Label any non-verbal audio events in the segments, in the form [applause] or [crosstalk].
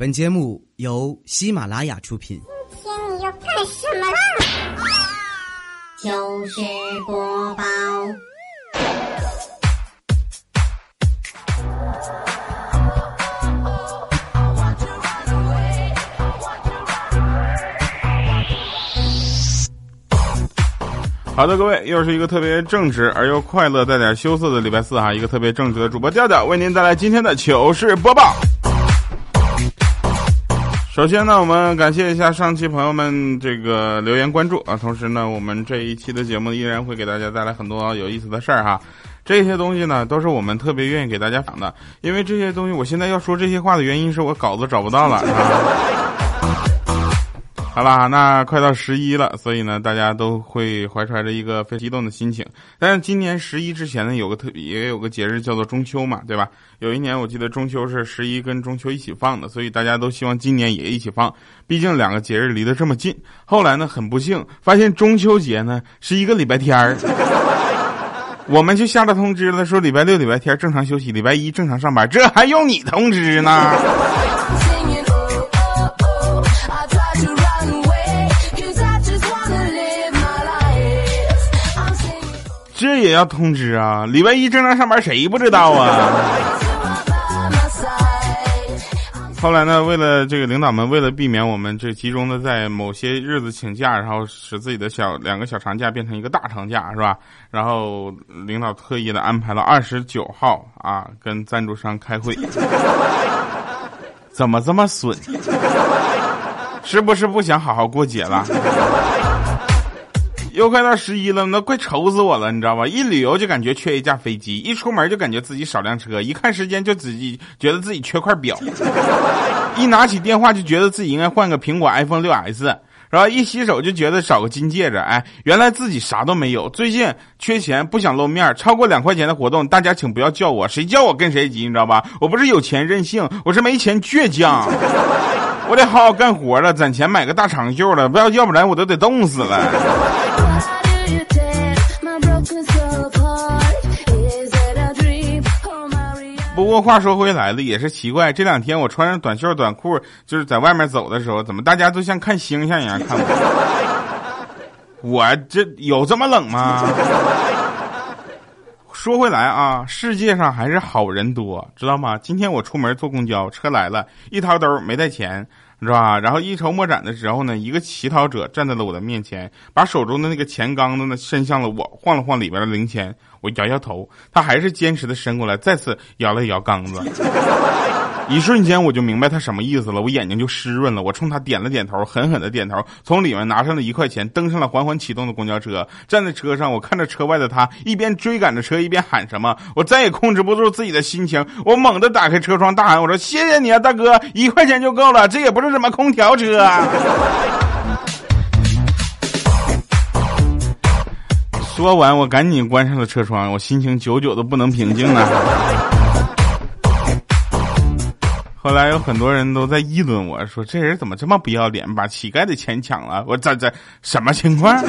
本节目由喜马拉雅出品。今天你要干什么啦？糗事播报。好的，各位，又是一个特别正直而又快乐、带点羞涩的礼拜四哈，一个特别正直的主播调调为您带来今天的糗事播报。首先呢，我们感谢一下上期朋友们这个留言关注啊，同时呢，我们这一期的节目依然会给大家带来很多有意思的事儿哈。这些东西呢，都是我们特别愿意给大家讲的，因为这些东西，我现在要说这些话的原因是我稿子找不到了。好啦，那快到十一了，所以呢，大家都会怀揣着一个非常激动的心情。但是今年十一之前呢，有个特别也有个节日叫做中秋嘛，对吧？有一年我记得中秋是十一跟中秋一起放的，所以大家都希望今年也一起放，毕竟两个节日离得这么近。后来呢，很不幸发现中秋节呢是一个礼拜天儿，[laughs] 我们就下了通知了，说礼拜六、礼拜天正常休息，礼拜一正常上班，这还用你通知呢？这也要通知啊！礼拜一正常上班，谁不知道啊？后来呢，为了这个领导们，为了避免我们这集中的在某些日子请假，然后使自己的小两个小长假变成一个大长假，是吧？然后领导特意的安排了二十九号啊，跟赞助商开会。怎么这么损？是不是不想好好过节了？又快到十一了，那快愁死我了，你知道吧？一旅游就感觉缺一架飞机，一出门就感觉自己少辆车，一看时间就自己觉得自己缺块表，[laughs] 一拿起电话就觉得自己应该换个苹果 iPhone 六 S，然后一洗手就觉得少个金戒指，哎，原来自己啥都没有。最近缺钱，不想露面，超过两块钱的活动，大家请不要叫我，谁叫我跟谁急，你知道吧？我不是有钱任性，我是没钱倔强，[laughs] 我得好好干活了，攒钱买个大长袖了，不要要不然我都得冻死了。不过话说回来了，也是奇怪，这两天我穿着短袖短裤，就是在外面走的时候，怎么大家都像看星星一样看我？我这有这么冷吗？说回来啊，世界上还是好人多，知道吗？今天我出门坐公交车来了，一掏兜没带钱，是吧？然后一筹莫展的时候呢，一个乞讨者站在了我的面前，把手中的那个钱缸子呢伸向了我，晃了晃里边的零钱。我摇摇头，他还是坚持的伸过来，再次摇了摇缸子。一瞬间我就明白他什么意思了，我眼睛就湿润了。我冲他点了点头，狠狠的点头，从里面拿上了一块钱，登上了缓缓启动的公交车。站在车上，我看着车外的他，一边追赶着车，一边喊什么。我再也控制不住自己的心情，我猛地打开车窗，大喊：“我说谢谢你啊，大哥，一块钱就够了，这也不是什么空调车。”说完，我赶紧关上了车窗，我心情久久都不能平静呢。后来有很多人都在议论我说：“这人怎么这么不要脸，把乞丐的钱抢了？”我这这什么情况？[laughs]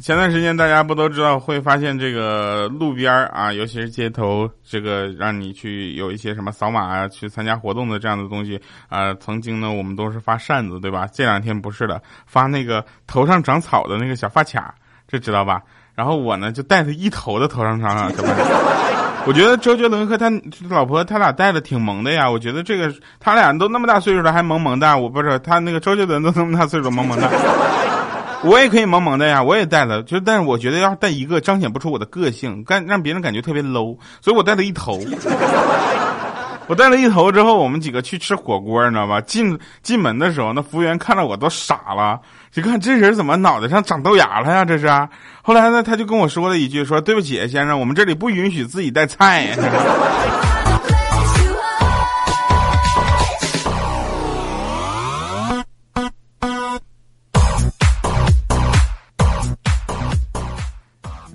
前段时间大家不都知道会发现这个路边啊，尤其是街头，这个让你去有一些什么扫码啊，去参加活动的这样的东西啊。曾经呢，我们都是发扇子，对吧？这两天不是的，发那个头上长草的那个小发卡，这知道吧？然后我呢就带着一头的头上长小发卡。[laughs] 我觉得周杰伦和他老婆他俩戴的挺萌的呀。我觉得这个他俩都那么大岁数了还萌萌的，我不是他那个周杰伦都那么大岁数萌萌的。[laughs] 我也可以萌萌的呀，我也带了，就但是我觉得要带一个彰显不出我的个性，干让别人感觉特别 low，所以我带了一头。我带了一头之后，我们几个去吃火锅，你知道吧？进进门的时候，那服务员看到我都傻了，就看这人怎么脑袋上长豆芽了呀？这是。后来呢，他就跟我说了一句，说对不起，先生，我们这里不允许自己带菜。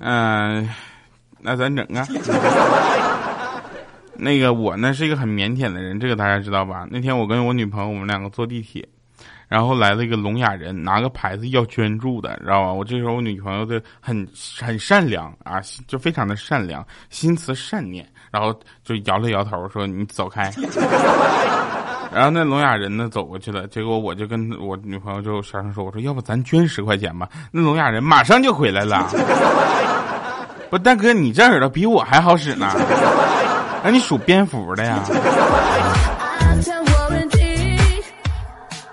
[laughs] 嗯，那咱整啊。那个我呢是一个很腼腆的人，这个大家知道吧？那天我跟我女朋友，我们两个坐地铁，然后来了一个聋哑人，拿个牌子要捐助的，知道吧？我这时候我女朋友的很很善良啊，就非常的善良，心慈善念。然后就摇了摇头说：“你走开。” [laughs] 然后那聋哑人呢走过去了，结果我就跟我女朋友就小声说：“我说要不咱捐十块钱吧？”那聋哑人马上就回来了。[laughs] 不，大哥，你这耳朵比我还好使呢。那你属蝙蝠的呀？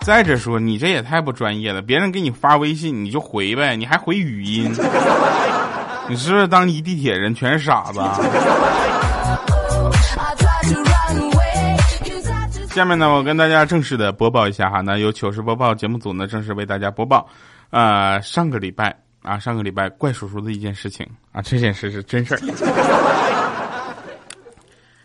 再者说，你这也太不专业了。别人给你发微信，你就回呗，你还回语音。你是不是当一地铁人全是傻子？下面呢，我跟大家正式的播报一下哈，那由糗事播报节目组呢正式为大家播报，呃，上个礼拜啊，上个礼拜怪叔叔的一件事情啊，这件事是真事儿。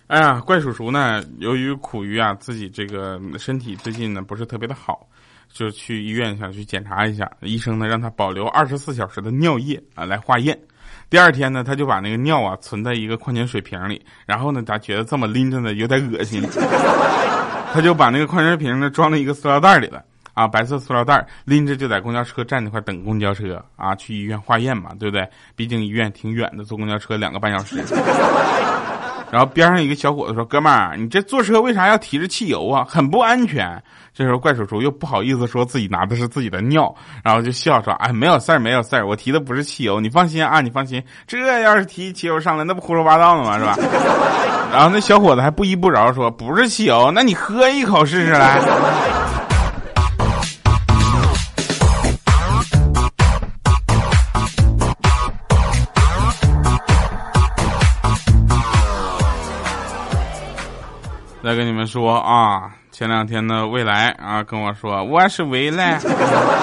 哎呀，怪叔叔呢，由于苦于啊自己这个身体最近呢不是特别的好，就去医院想去检查一下，医生呢让他保留二十四小时的尿液啊来化验。第二天呢，他就把那个尿啊存在一个矿泉水瓶里，然后呢，他觉得这么拎着呢有点恶心。[laughs] 他就把那个矿泉水瓶呢装了一个塑料袋里了啊，白色塑料袋拎着就在公交车站那块等公交车啊，去医院化验嘛，对不对？毕竟医院挺远的，坐公交车两个半小时。然后边上一个小伙子说：“哥们儿，你这坐车为啥要提着汽油啊？很不安全。”这时候怪叔叔又不好意思说自己拿的是自己的尿，然后就笑说：“哎，没有事儿，没有事儿，我提的不是汽油，你放心啊，你放心。这要是提汽油上来，那不胡说八道呢吗？是吧？” [laughs] 然后那小伙子还不依不饶说：“不是汽油，那你喝一口试试来。”再跟你们说啊，前两天呢，未来啊跟我说我是未来，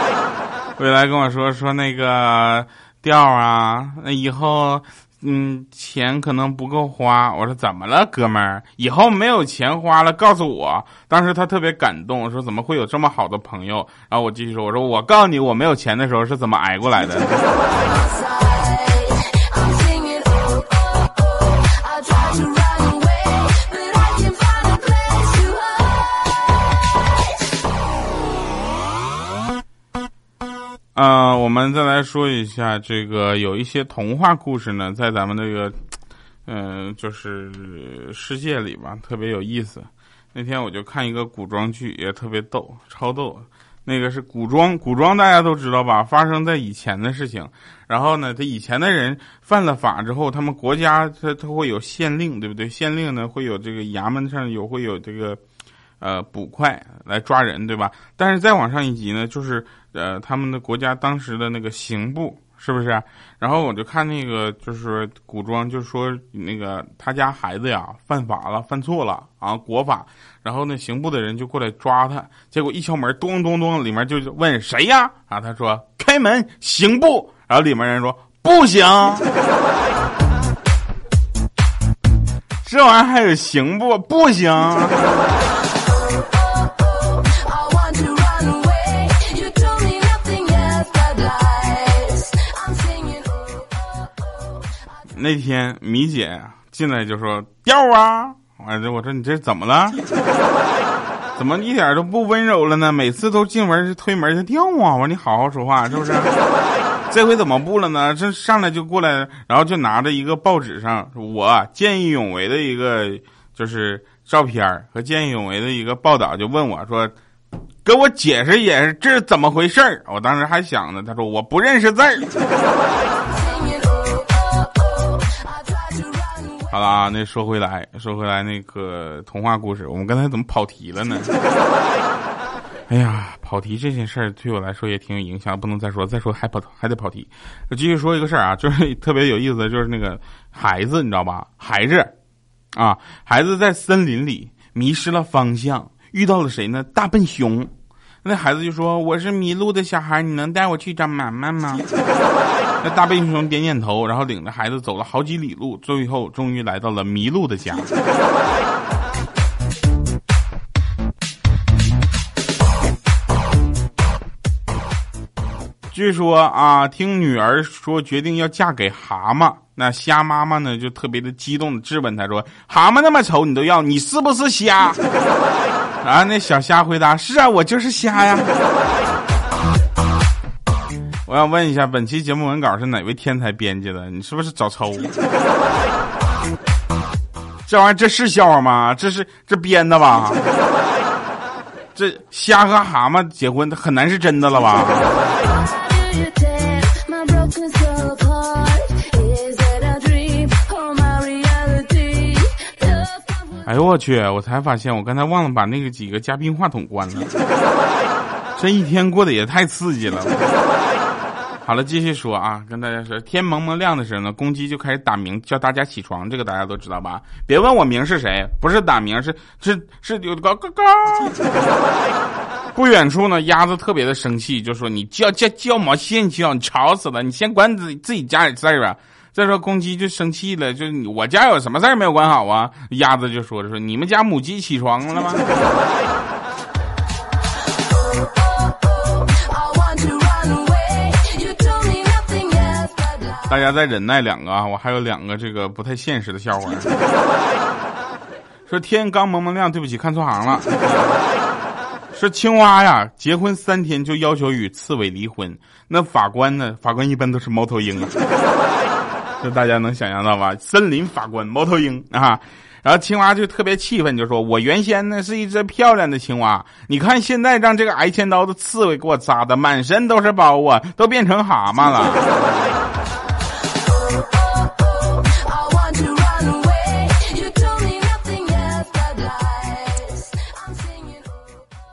[laughs] 未来跟我说说那个调啊，那以后。嗯，钱可能不够花。我说怎么了，哥们儿？以后没有钱花了，告诉我。当时他特别感动，说怎么会有这么好的朋友？然后我继续说，我说我告诉你，我没有钱的时候是怎么挨过来的。[laughs] 啊，我们再来说一下这个，有一些童话故事呢，在咱们这个，嗯，就是世界里吧，特别有意思。那天我就看一个古装剧，也特别逗，超逗。那个是古装，古装大家都知道吧？发生在以前的事情。然后呢，他以前的人犯了法之后，他们国家他他会有县令，对不对？县令呢会有这个衙门上有会有这个。呃，捕快来抓人，对吧？但是再往上一级呢，就是呃，他们的国家当时的那个刑部，是不是？然后我就看那个，就是古装，就是说那个他家孩子呀犯法了，犯错了啊，国法。然后那刑部的人就过来抓他，结果一敲门，咚咚咚，里面就问谁呀？啊，他说开门，刑部。然后里面人说不行，这玩意儿还有刑部，不行。那天米姐进来就说调啊，完了我说你这怎么了？[laughs] 怎么一点都不温柔了呢？每次都进门就推门就调啊！我说你好好说话是不是？[laughs] 这回怎么不了呢？这上来就过来，然后就拿着一个报纸上我见义勇为的一个就是照片和见义勇为的一个报道，就问我说，给我解释解释这是怎么回事我当时还想呢，他说我不认识字儿。[laughs] 好了啊，那说回来，说回来那个童话故事，我们刚才怎么跑题了呢？[laughs] 哎呀，跑题这件事儿对我来说也挺有影响，不能再说，再说还跑还得跑题。我继续说一个事儿啊，就是特别有意思的就是那个孩子，你知道吧？孩子啊，孩子在森林里迷失了方向，遇到了谁呢？大笨熊。那孩子就说：“我是迷路的小孩，你能带我去找妈妈吗？” [laughs] 那大笨熊点点头，然后领着孩子走了好几里路，最后终于来到了迷路的家。[laughs] 据说啊，听女儿说决定要嫁给蛤蟆，那虾妈妈呢就特别的激动的质问他说：“蛤蟆那么丑，你都要？你是不是虾？” [laughs] 啊！那小虾回答：“是啊，我就是虾呀。”我想问一下，本期节目文稿是哪位天才编辑的？你是不是找抽？这玩意儿这是笑话吗？这是这编的吧？这虾和蛤蟆结婚很难是真的了吧？哎呦我去！我才发现我刚才忘了把那个几个嘉宾话筒关了。[laughs] 这一天过得也太刺激了。好了，继续说啊，跟大家说，天蒙蒙亮的时候呢，公鸡就开始打鸣，叫大家起床。这个大家都知道吧？别问我名是谁，不是打鸣，是是是有高高高。不远处呢，鸭子特别的生气，就说：“你叫叫叫毛线叫，你吵死了！你先管自己自己家里事儿吧。”再说公鸡就生气了，就我家有什么事儿没有管好啊？鸭子就说着说：“ [laughs] 你们家母鸡起床了吗？”大家再忍耐两个啊，我还有两个这个不太现实的笑话。说天刚蒙蒙亮，对不起，看错行了。[laughs] 说青蛙呀，结婚三天就要求与刺猬离婚。那法官呢？法官一般都是猫头鹰啊。大家能想象到吧？森林法官猫头鹰啊。然后青蛙就特别气愤，就说：“我原先呢是一只漂亮的青蛙，你看现在让这个挨千刀的刺猬给我扎的满身都是包啊，都变成蛤蟆了。”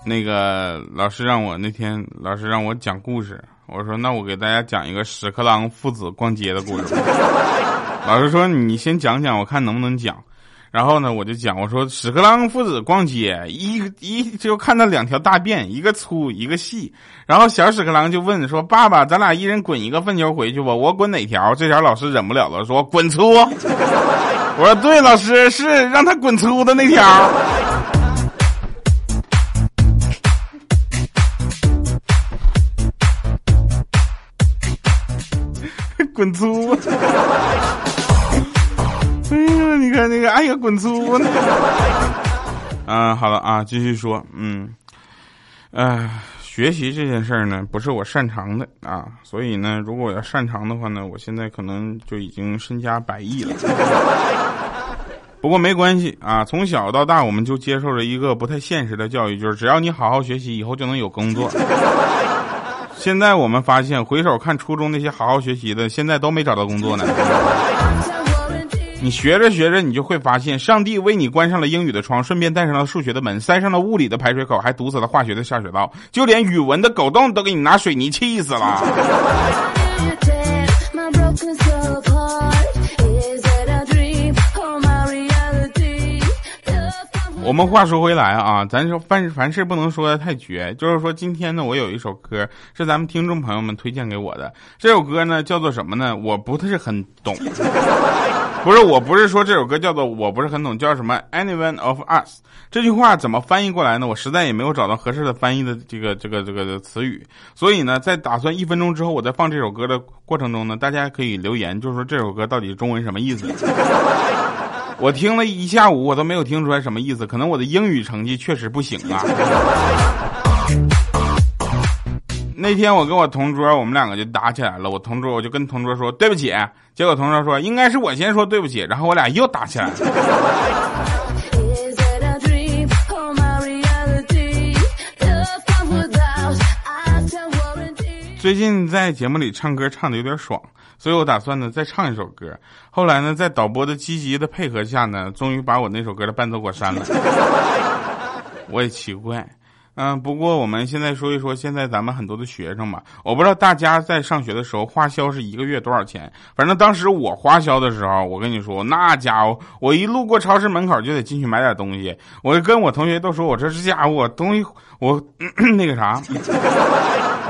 那个老师让我那天老师让我讲故事，我说那我给大家讲一个屎壳郎父子逛街的故事。[laughs] 老师说你先讲讲，我看能不能讲。然后呢，我就讲我说屎壳郎父子逛街，一一就看到两条大便，一个粗一个细。然后小屎壳郎就问说：“爸爸，咱俩一人滚一个粪球回去吧，我滚哪条？”这条老师忍不了了，说：“滚粗。”我说：“对，老师是让他滚粗的那条。”滚粗！哎呀，你看那个，哎呀，滚粗！[laughs] 啊，好了啊，继续说，嗯，哎，学习这件事儿呢，不是我擅长的啊，所以呢，如果我要擅长的话呢，我现在可能就已经身家百亿了。[laughs] 不过没关系啊，从小到大，我们就接受了一个不太现实的教育，就是只要你好好学习，以后就能有工作。现在我们发现，回首看初中那些好好学习的，现在都没找到工作呢。你学着学着，你就会发现，上帝为你关上了英语的窗，顺便带上了数学的门，塞上了物理的排水口，还堵死了化学的下水道，就连语文的狗洞都给你拿水泥砌死了。我们话说回来啊，咱说凡凡事不能说的太绝，就是说今天呢，我有一首歌是咱们听众朋友们推荐给我的，这首歌呢叫做什么呢？我不是很懂，[laughs] 不是，我不是说这首歌叫做我不是很懂，叫什么？Anyone of us？这句话怎么翻译过来呢？我实在也没有找到合适的翻译的这个这个这个词语，所以呢，在打算一分钟之后，我在放这首歌的过程中呢，大家可以留言，就是说这首歌到底中文什么意思？我听了一下午，我都没有听出来什么意思。可能我的英语成绩确实不行啊。[laughs] 那天我跟我同桌，我们两个就打起来了。我同桌，我就跟同桌说对不起，结果同桌说应该是我先说对不起，然后我俩又打起来了。[laughs] 最近在节目里唱歌唱的有点爽。所以我打算呢再唱一首歌，后来呢在导播的积极的配合下呢，终于把我那首歌的伴奏给我删了。[laughs] 我也奇怪，嗯，不过我们现在说一说现在咱们很多的学生吧，我不知道大家在上学的时候花销是一个月多少钱，反正当时我花销的时候，我跟你说那家伙，我一路过超市门口就得进去买点东西，我跟我同学都说我这是家伙我东西我 [clears throat] 那个啥。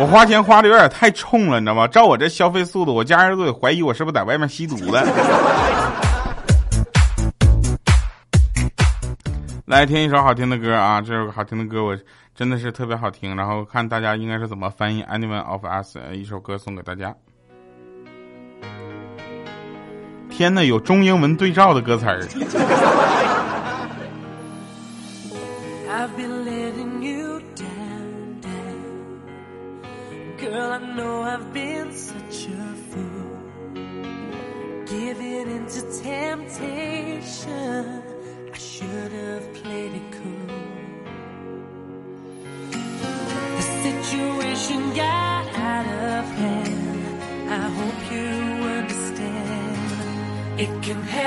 我花钱花的有点太冲了，你知道吗？照我这消费速度，我家人都得怀疑我是不是在外面吸毒了。[laughs] 来听一首好听的歌啊！这首好听的歌我真的是特别好听，然后看大家应该是怎么翻译《Anyone of Us》一首歌送给大家。天呐，有中英文对照的歌词儿。Girl, I know I've been such a fool. Giving in to temptation. I should have played it cool. The situation got out of hand. I hope you understand. It can happen.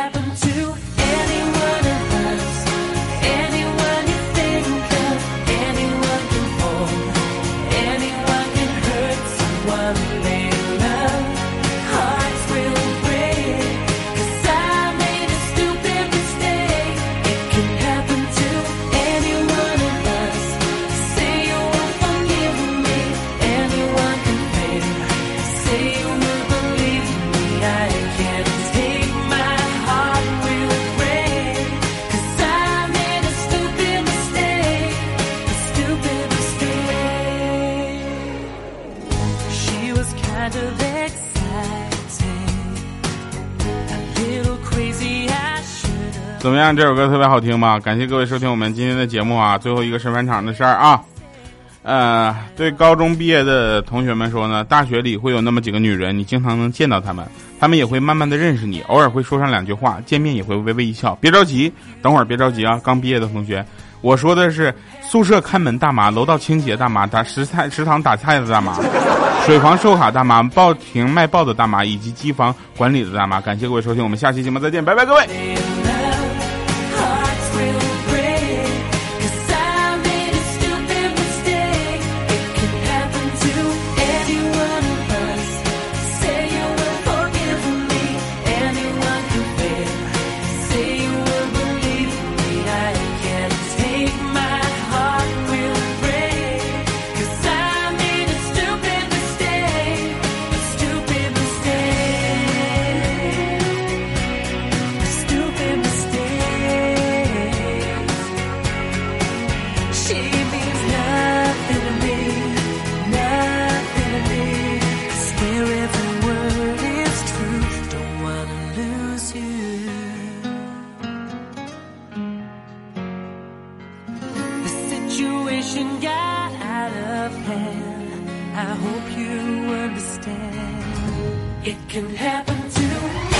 样？这首歌特别好听吗？感谢各位收听我们今天的节目啊！最后一个是返场的事儿啊。呃，对高中毕业的同学们说呢，大学里会有那么几个女人，你经常能见到她们，她们也会慢慢的认识你，偶尔会说上两句话，见面也会微微一笑。别着急，等会儿别着急啊！刚毕业的同学，我说的是宿舍看门大妈、楼道清洁大妈、打食菜食堂打菜的大妈、水房收卡大妈、报亭卖报的大妈以及机房管理的大妈。感谢各位收听，我们下期节目再见，拜拜，各位。Situation got out of hand. I hope you understand. It can happen to